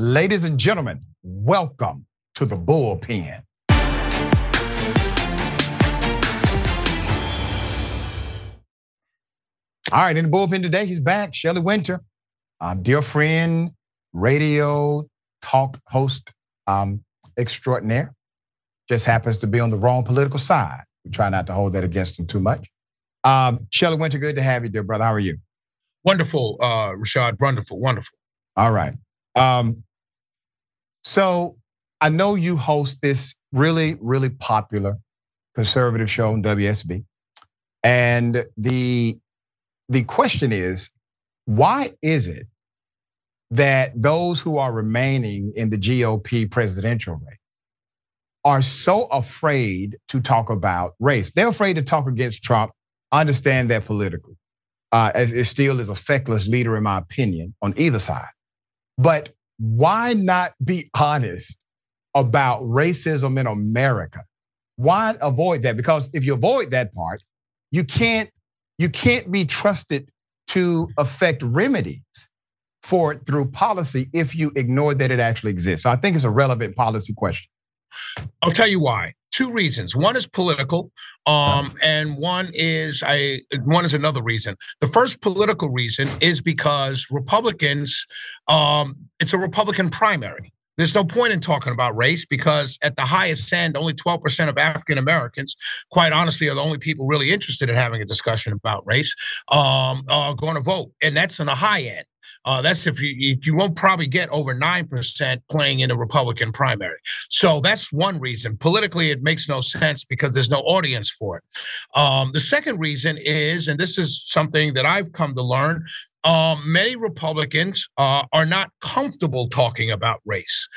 Ladies and gentlemen, welcome to the bullpen. All right, in the bullpen today, he's back. Shelley Wynter, um, dear friend, radio talk host um, extraordinaire. Just happens to be on the wrong political side. We try not to hold that against him too much. Um, Shelley Wynter, good to have you, dear brother. How are you? Wonderful, uh, Rashad. Wonderful, wonderful. All right. Um, so I know you host this really, really popular conservative show on WSB. And the the question is, why is it that those who are remaining in the GOP presidential race are so afraid to talk about race? They're afraid to talk against Trump. I understand that politically. Uh, as it still is a feckless leader, in my opinion, on either side. But why not be honest about racism in America? Why avoid that? Because if you avoid that part, you can't you can't be trusted to affect remedies for it through policy if you ignore that it actually exists. So I think it's a relevant policy question. I'll tell you why. Two reasons. One is political, um, and one is I. One is another reason. The first political reason is because Republicans. Um, it's a Republican primary. There's no point in talking about race because at the highest end, only 12% of African Americans, quite honestly, are the only people really interested in having a discussion about race, um, are going to vote. And that's on the high end. Uh, that's if you you won't probably get over nine percent playing in a Republican primary. So that's one reason. Politically, it makes no sense because there's no audience for it. Um, the second reason is, and this is something that I've come to learn, um, many Republicans uh, are not comfortable talking about race.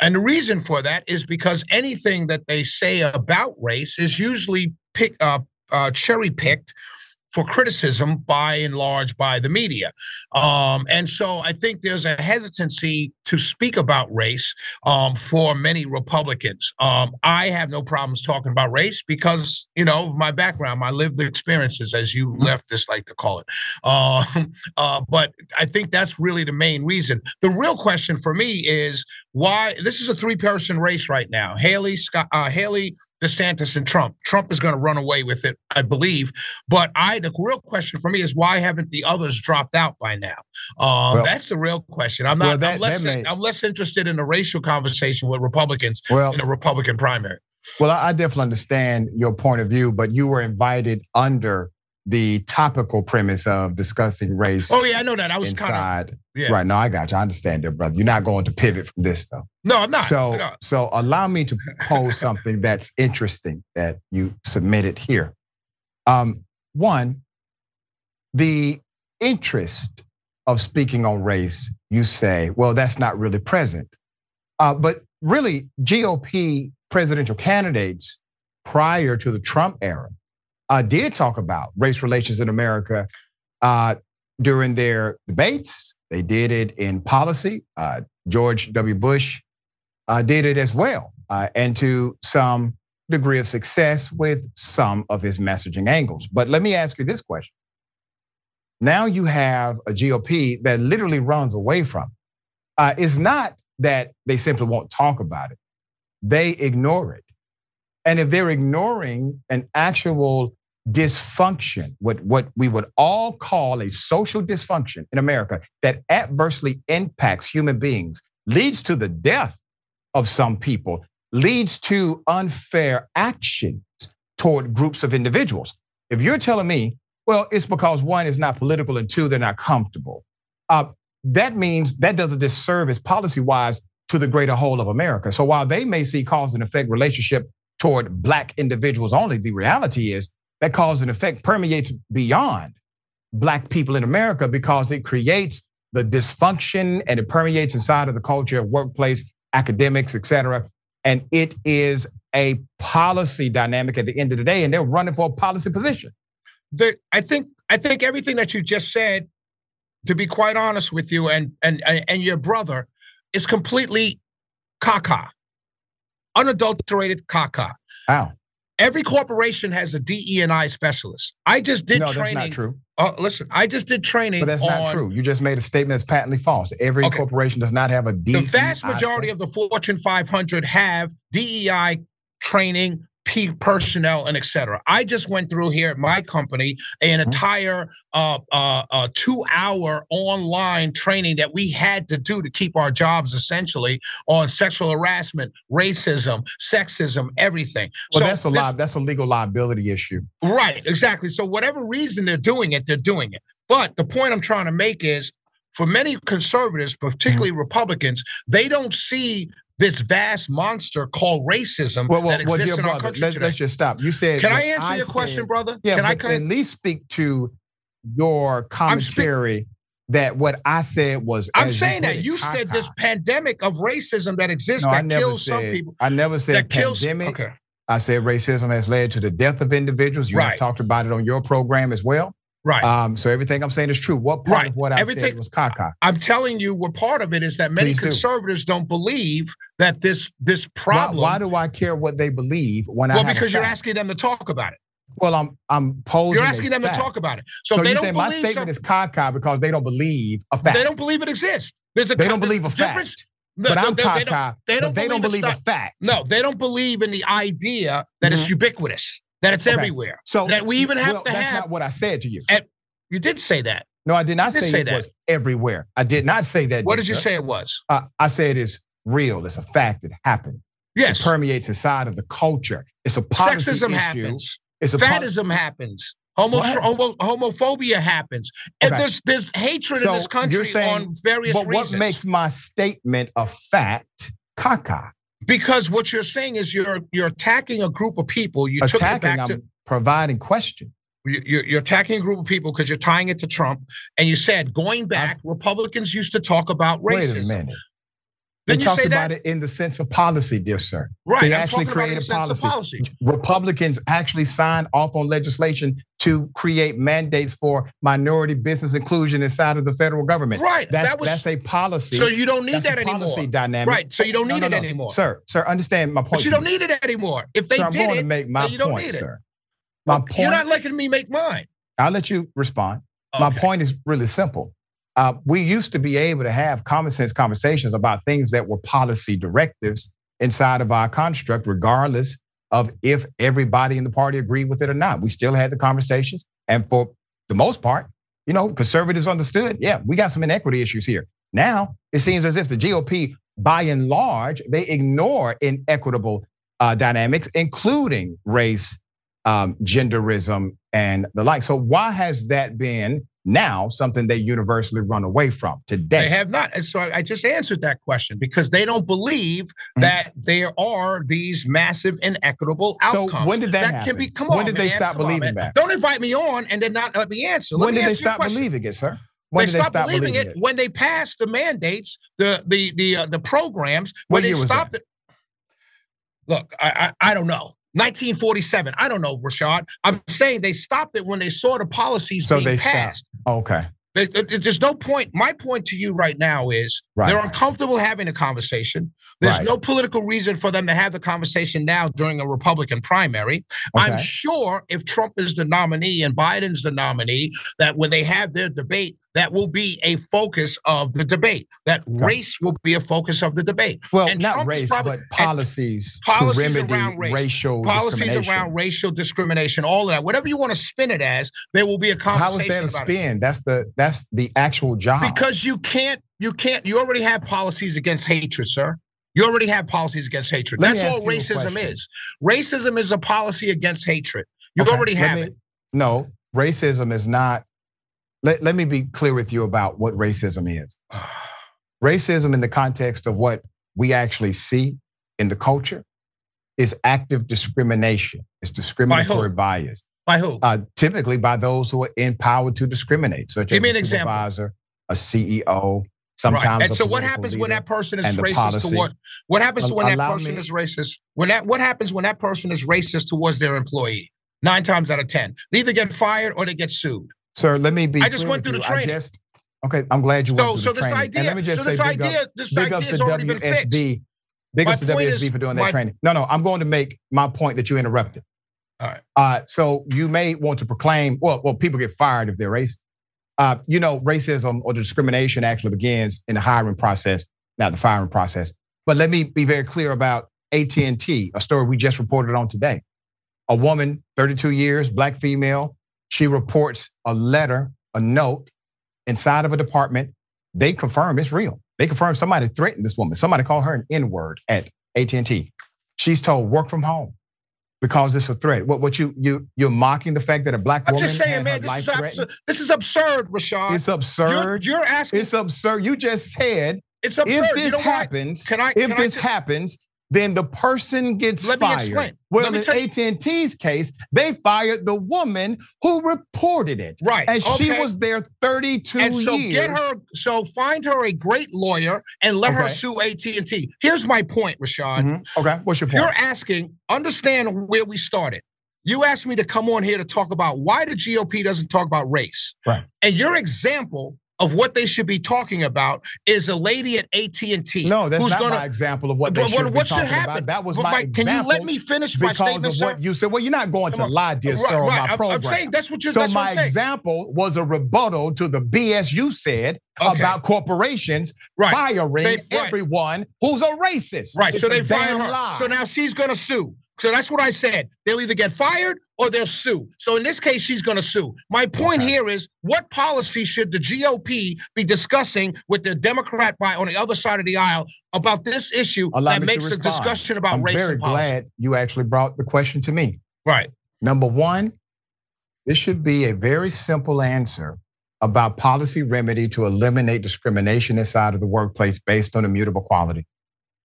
And the reason for that is because anything that they say about race is usually pick, uh, uh, cherry picked for criticism by and large by the media. Um, and so I think there's a hesitancy to speak about race um, for many Republicans. Um, I have no problems talking about race because, you know, my background, my lived experiences, as you mm-hmm. leftists like to call it. Uh, uh, but I think that's really the main reason. The real question for me is why this is a three person race right now. Haley, Scott, uh, Haley, DeSantis and Trump. Trump is going to run away with it, I believe. But I, the real question for me is why haven't the others dropped out by now? Um, well, that's the real question. I'm not. Well, that, I'm, less, may, I'm less interested in the racial conversation with Republicans well, in a Republican primary. Well, I definitely understand your point of view, but you were invited under the topical premise of discussing race. Oh yeah, I know that. I was kind of yeah. right. No, I got you. I understand that, brother. You're not going to pivot from this though. No, I'm not. So, so allow me to pose something that's interesting that you submitted here. Um, one, the interest of speaking on race, you say, well, that's not really present. Uh, but really, GOP presidential candidates prior to the Trump era uh, did talk about race relations in America uh, during their debates. They did it in policy. Uh, George W. Bush uh, did it as well, uh, and to some degree of success with some of his messaging angles. But let me ask you this question. Now you have a GOP that literally runs away from it. Uh, it's not that they simply won't talk about it, they ignore it. And if they're ignoring an actual dysfunction, what, what we would all call a social dysfunction in America that adversely impacts human beings, leads to the death of some people, leads to unfair actions toward groups of individuals. If you're telling me, well, it's because one is not political and two, they're not comfortable, uh, that means that does a disservice policy wise to the greater whole of America. So while they may see cause and effect relationship toward black individuals only, the reality is that cause and effect permeates beyond black people in America because it creates the dysfunction and it permeates inside of the culture of workplace, academics, et cetera. And it is a policy dynamic at the end of the day, and they're running for a policy position. The, I think I think everything that you just said, to be quite honest with you, and and and your brother, is completely caca, unadulterated caca. How? Every corporation has a DE and I specialist. I just did no, training. That's not true. uh, listen, I just did training. But that's not true. You just made a statement that's patently false. Every Okay. corporation does not have a DEI. The vast majority of the Fortune 500 have DEI training, P personnel, and et cetera. I just went through here at my company an Mhm. entire uh, uh, uh, two-hour online training that we had to do to keep our jobs, essentially, on sexual harassment, racism, sexism, everything. Well, So that's a this- li- That's a legal liability issue. Right, exactly. So whatever reason they're doing it, they're doing it. But the point I'm trying to make is for many conservatives, particularly Republicans, they don't see this vast monster called racism Well, well, that exists dear in our country let's, today. let's just stop. You said. Can I answer your question, brother? Yeah, Can I at least speak to your commentary that what I said was. I'm saying put that it, you said this pandemic of racism that exists No, that kills said. some people. I never said That kills. pandemic. Okay. I said racism has led to the death of individuals. You have Right. talked about it on your program as well. Right. Um, so everything I'm saying is true. What part Right. of what I Everything- said was caca? I'm telling you, what part of it is that many Please conservatives don't believe that this this Why, problem. why do I care what they believe when I well, because you're asking them to talk about it. Well, I'm I'm posing. You're a asking them fact. to talk about it. So, So, they you don't say my believe statement some- is caca because they don't believe a fact. They don't believe it exists. There's a They don't believe a difference. fact. No, But no, I'm they- they don't- they don't they don't believe believe it's a fact. No, they don't believe in the idea that it's ubiquitous, that it's Okay. everywhere. So that we even have well, to that's have- not what I said to you. And- You did say that. no, I did not did say, say it that. was everywhere. I did not say that. What did you say it was? Uh, I said it's real. It's a fact. It happened. Yes. It permeates inside of the culture. It's a policy Sexism issue. happens. It's a Fatism happens. Homo, homo, homophobia happens. And there's there's hatred So in this country saying- on various But what makes my statement a fact? Caca. Because what you're saying is you're you're attacking a group of people. You took it Attacking. back to I'm providing question. you- you're, you're attacking a group of people because you're tying it to Trump, and you said going back, Republicans used to talk about Wait a racism. They you talked say about that? it in the sense of policy, dear sir. Right. They I'm actually created the sense of policy. policy. Republicans actually signed off on legislation to create mandates for minority business inclusion inside of the federal government. Right. That's, that was that's a policy. so you don't need that's that a anymore. policy dynamic. Right. So you don't No, need no, it no. anymore. Sir, sir, understand my point. But you don't need it anymore. If they sir, did it, to make my then you don't point, need it. sir. My well, point. you're not letting me make mine. I'll let you respond. My point is really simple. Uh, we used to be able to have common sense conversations about things that were policy directives inside of our construct, regardless of if everybody in the party agreed with it or not. We still had the conversations. And for the most part, you know, conservatives understood, yeah, we got some inequity issues here. Now it seems as if the GOP, by and large, they ignore inequitable uh, dynamics, including race, um, genderism, and the like. So why has that been now something they universally run away from today? They have not. And so I I just answered that question because they don't believe Mhm. that there are these massive inequitable outcomes. So when did that can happen? be come When on. did they man, stop come on, believing that? Don't invite me on and then not let me answer. Let when me did they answer stop believing it, sir? When they did they stopped stop believing, it, when they passed the mandates, the the the uh, the programs. When they stopped it. Look, I, I I don't know. 1947. I don't know, Rashad. I'm saying they stopped it when they saw the policies So being they stopped. Passed. Okay, There- there- There's no point. My point to you right now is Right. they're uncomfortable having a conversation. There's Right. no political reason for them to have the conversation now during a Republican primary. I'm sure if Trump is the nominee and Biden's the nominee, that when they have their debate, that will be a focus of the debate. That race will be a focus of the debate. well, And not Trump race, probably- but policies, policies to remedy around race. racial Policies discrimination. around racial discrimination, all of that, whatever you want to spin it as, there will be a How conversation is that a it. spin? That's the that's the actual job. Because you can't, you can't, you already have policies against hatred, sir. You already have policies against hatred. Let That's all racism is. Racism is a policy against hatred. You Okay, already have me- it. No, racism is not. Let, let me be clear with you about what racism is. Racism, in the context of what we actually see in the culture, is active discrimination. It's discriminatory bias. By who? uh, typically by those who are empowered to discriminate, such Give as me a an example. a CEO, sometimes. right. And so what happens when that person is racist toward what happens to when that person me- is racist? When that what happens when that person is racist towards their employee? Nine times out of ten. They either get fired or they get sued. Sir, let me be. I just went through the you. Training. just- okay, I'm glad you So went through so the training. idea, and let me just so say, this big idea, up, this big idea has already been fixed. WSB. Big ups to WSB is- for doing my- that training. No, no, I'm going to make my point that you interrupted. All right. Uh, so you may want to proclaim, well, well, people get fired if they're racist. Uh, you know, racism or discrimination actually begins in the hiring process, not the firing process. But let me be very clear about AT&T, a story we just reported on today. A woman, 32 years, black female, she reports a letter, a note inside of a department. They confirm it's real. They confirm somebody threatened this woman. Somebody called her an N-word at AT&T. She's told work from home because it's a threat. What what you you you're mocking the fact that a black woman? I'm woman just saying, man, this is absurd. This is absurd, Rashad. It's absurd. You're, you're asking. It's absurd. You just said it's absurd. if you this know happens, Can I? if can this I, happens, then the person gets Let me fired. explain. Well, Let me in AT&T's case, they fired the woman who reported it. right? And she was there 32 And so years. get her. So find her a great lawyer and let her sue AT and T. Here's my point, Rashad. Mhm. Okay, what's your point? You're asking. Understand where we started. You asked me to come on here to talk about why the GOP doesn't talk about race. Right. And your example of what they should be talking about is a lady at AT and T. no, that's who's not gonna, my example of what they But should what, be should talking happen? about. That was But my Mike, Can you let me finish my statement, of sir? what you said. Well, you're not going to lie, dear Right, sir, on my I'm- program. I'm saying that's what you're. so what my example was a rebuttal to the BS you said Okay. about corporations Right. firing They- right. everyone who's a racist. Right. It's so they fired her. lie. So now she's gonna sue. So that's what I said. They'll either get fired or they'll sue. So in this case, she's gonna sue. My point Okay. here is what policy should the GOP be discussing with the Democrat by on the other side of the aisle about this issue Allow that makes a discussion about I'm race very and policy? glad you actually brought the question to me. Right. Number one, this should be a very simple answer about policy remedy to eliminate discrimination inside of the workplace based on immutable quality.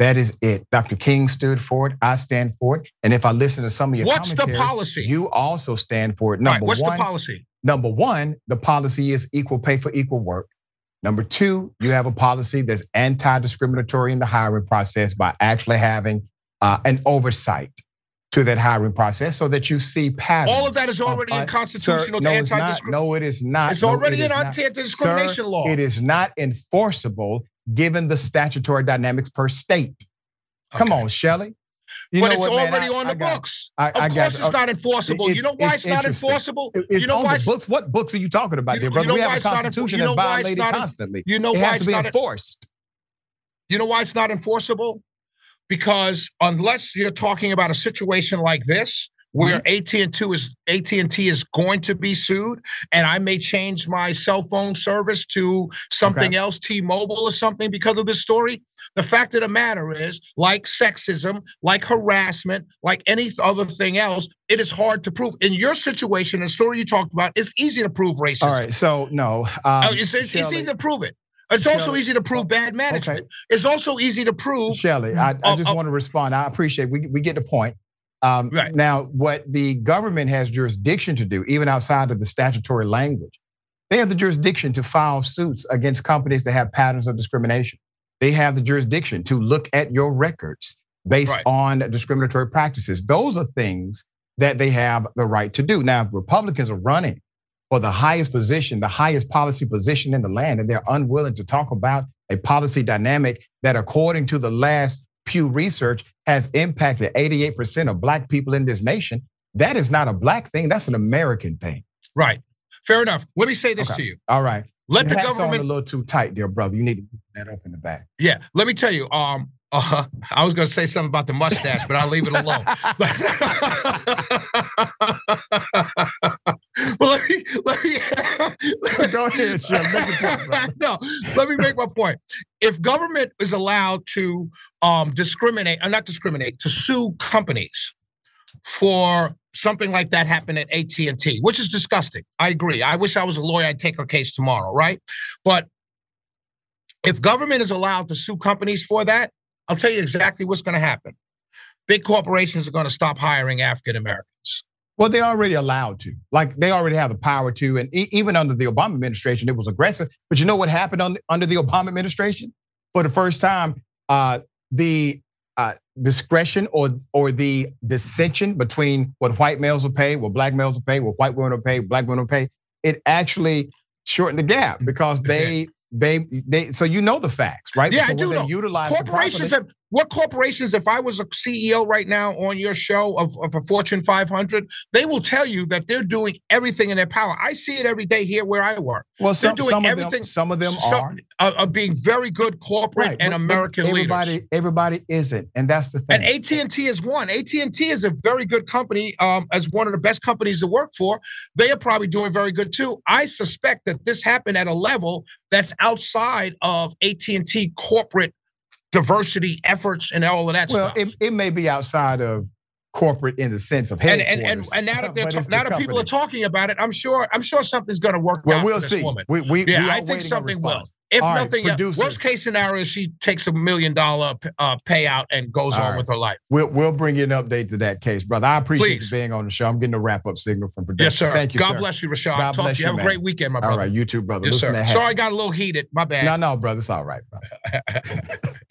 That is it. Dr. King stood for it. I stand for it. And if I listen to some of your What's the policy? you also stand for it. right. Number What's one, the policy? number one, the policy is equal pay for equal work. Number two, you have a policy that's anti-discriminatory in the hiring process by actually having uh, an oversight to that hiring process so that you see patterns. All of that is already in constitutional no, anti-discrimination. No, it is not. It's No, already it in is anti-discrimination law. It is not enforceable given the statutory dynamics per state. Come on, Shelley. You but know it's what, man? already I- on the got- books. I- of I course, it's not enforceable. it's- you know why it's it's, not enforceable? It's you know why? books. What books are you talking about, You dear brother? you know we have a not constitution you know that's violated not constantly. You know it why it's to be not? enforced. You know why it's not enforceable? Because unless you're talking about a situation like this, where Mm-hmm. AT&T is AT&T is going to be sued, and I may change my cell phone service to something Okay. else, T-Mobile or something, because of this story. The fact of the matter is, like sexism, like harassment, like any other thing else, it is hard to prove. In your situation, the story you talked about, it's easy to prove racism. All right. So no. Uh, Um, it's, it's Shelley- easy to prove it. It's also easy to prove bad management. It's also easy to prove. Shelley, I, I just uh, want to respond. I appreciate we we get the point. Um, Right. Now, what the government has jurisdiction to do, even outside of the statutory language, they have the jurisdiction to file suits against companies that have patterns of discrimination. They have the jurisdiction to look at your records based Right. on discriminatory practices. Those are things that they have the right to do. Now, if Republicans are running for the highest position, the highest policy position in the land, and they're unwilling to talk about a policy dynamic that, according to the last Pew research, has impacted 88% of Black people in this nation. That is not a Black thing, that's an American thing. Right. Fair enough. Let me say this Okay. to you. All right. Let the Your on government. a little too tight, dear brother. You need to put that up in the back. Yeah. Let me tell you. Um. Uh, I was gonna say something about the mustache, but I'll leave it alone. well, let me let me. Go ahead, Shelley. Make your point, no, let me make my point. If government is allowed to um, discriminate, or not discriminate, to sue companies for something like that happened at AT&T, which is disgusting. I agree. I wish I was a lawyer. I'd take her case tomorrow, right? But if government is allowed to sue companies for that, I'll tell you exactly what's going to happen. Big corporations are going to stop hiring African Americans. Well, they're already allowed to. Like they already have the power to. And e- even under the Obama administration, it was aggressive. But you know what happened on, under the Obama administration? For the first time, uh, the uh, discretion or or the dissension between what white males will pay, what black males will pay, what white women will pay, black women will pay, it actually shortened the gap because they they they. So you know the facts, right? Yeah, I so when do know. Utilize Corporations properly- what corporations, if I was a CEO right now on your show of, of a Fortune 500, they will tell you that they're doing everything in their power. I see it every day here where I work. Well, some, they're doing some everything. Of them, some of them some, are. are being very good corporate Right, and but- but American everybody, leaders. Everybody isn't, and that's the thing. And. AT and T is one. AT and T is a very good company, um, as one of the best companies to work for. They are probably doing very good too. I suspect that this happened at a level that's outside of AT and T corporate diversity efforts and all of that well, stuff. it, it may be outside of corporate in the sense of and, headquarters. and and and now that they're ta- now that people are talking about it, I'm sure I'm sure something's going to work Well, out we'll see. woman. We, we, Yeah, we I think something will. If All right, nothing else, worst case scenario, she takes a million dollar uh, payout and goes All on right. with her life. We'll we'll bring you an update to that case, brother. I appreciate Please. you being on the show. I'm getting a wrap up signal from production. Yes, sir. Thank you, God sir. bless you, Rashad. God Talk bless you. Have a great weekend, my brother. All right, you too, brother. Yes, Listen sir. Sorry, I got a little heated. My bad. No, no, brother. It's all right, brother.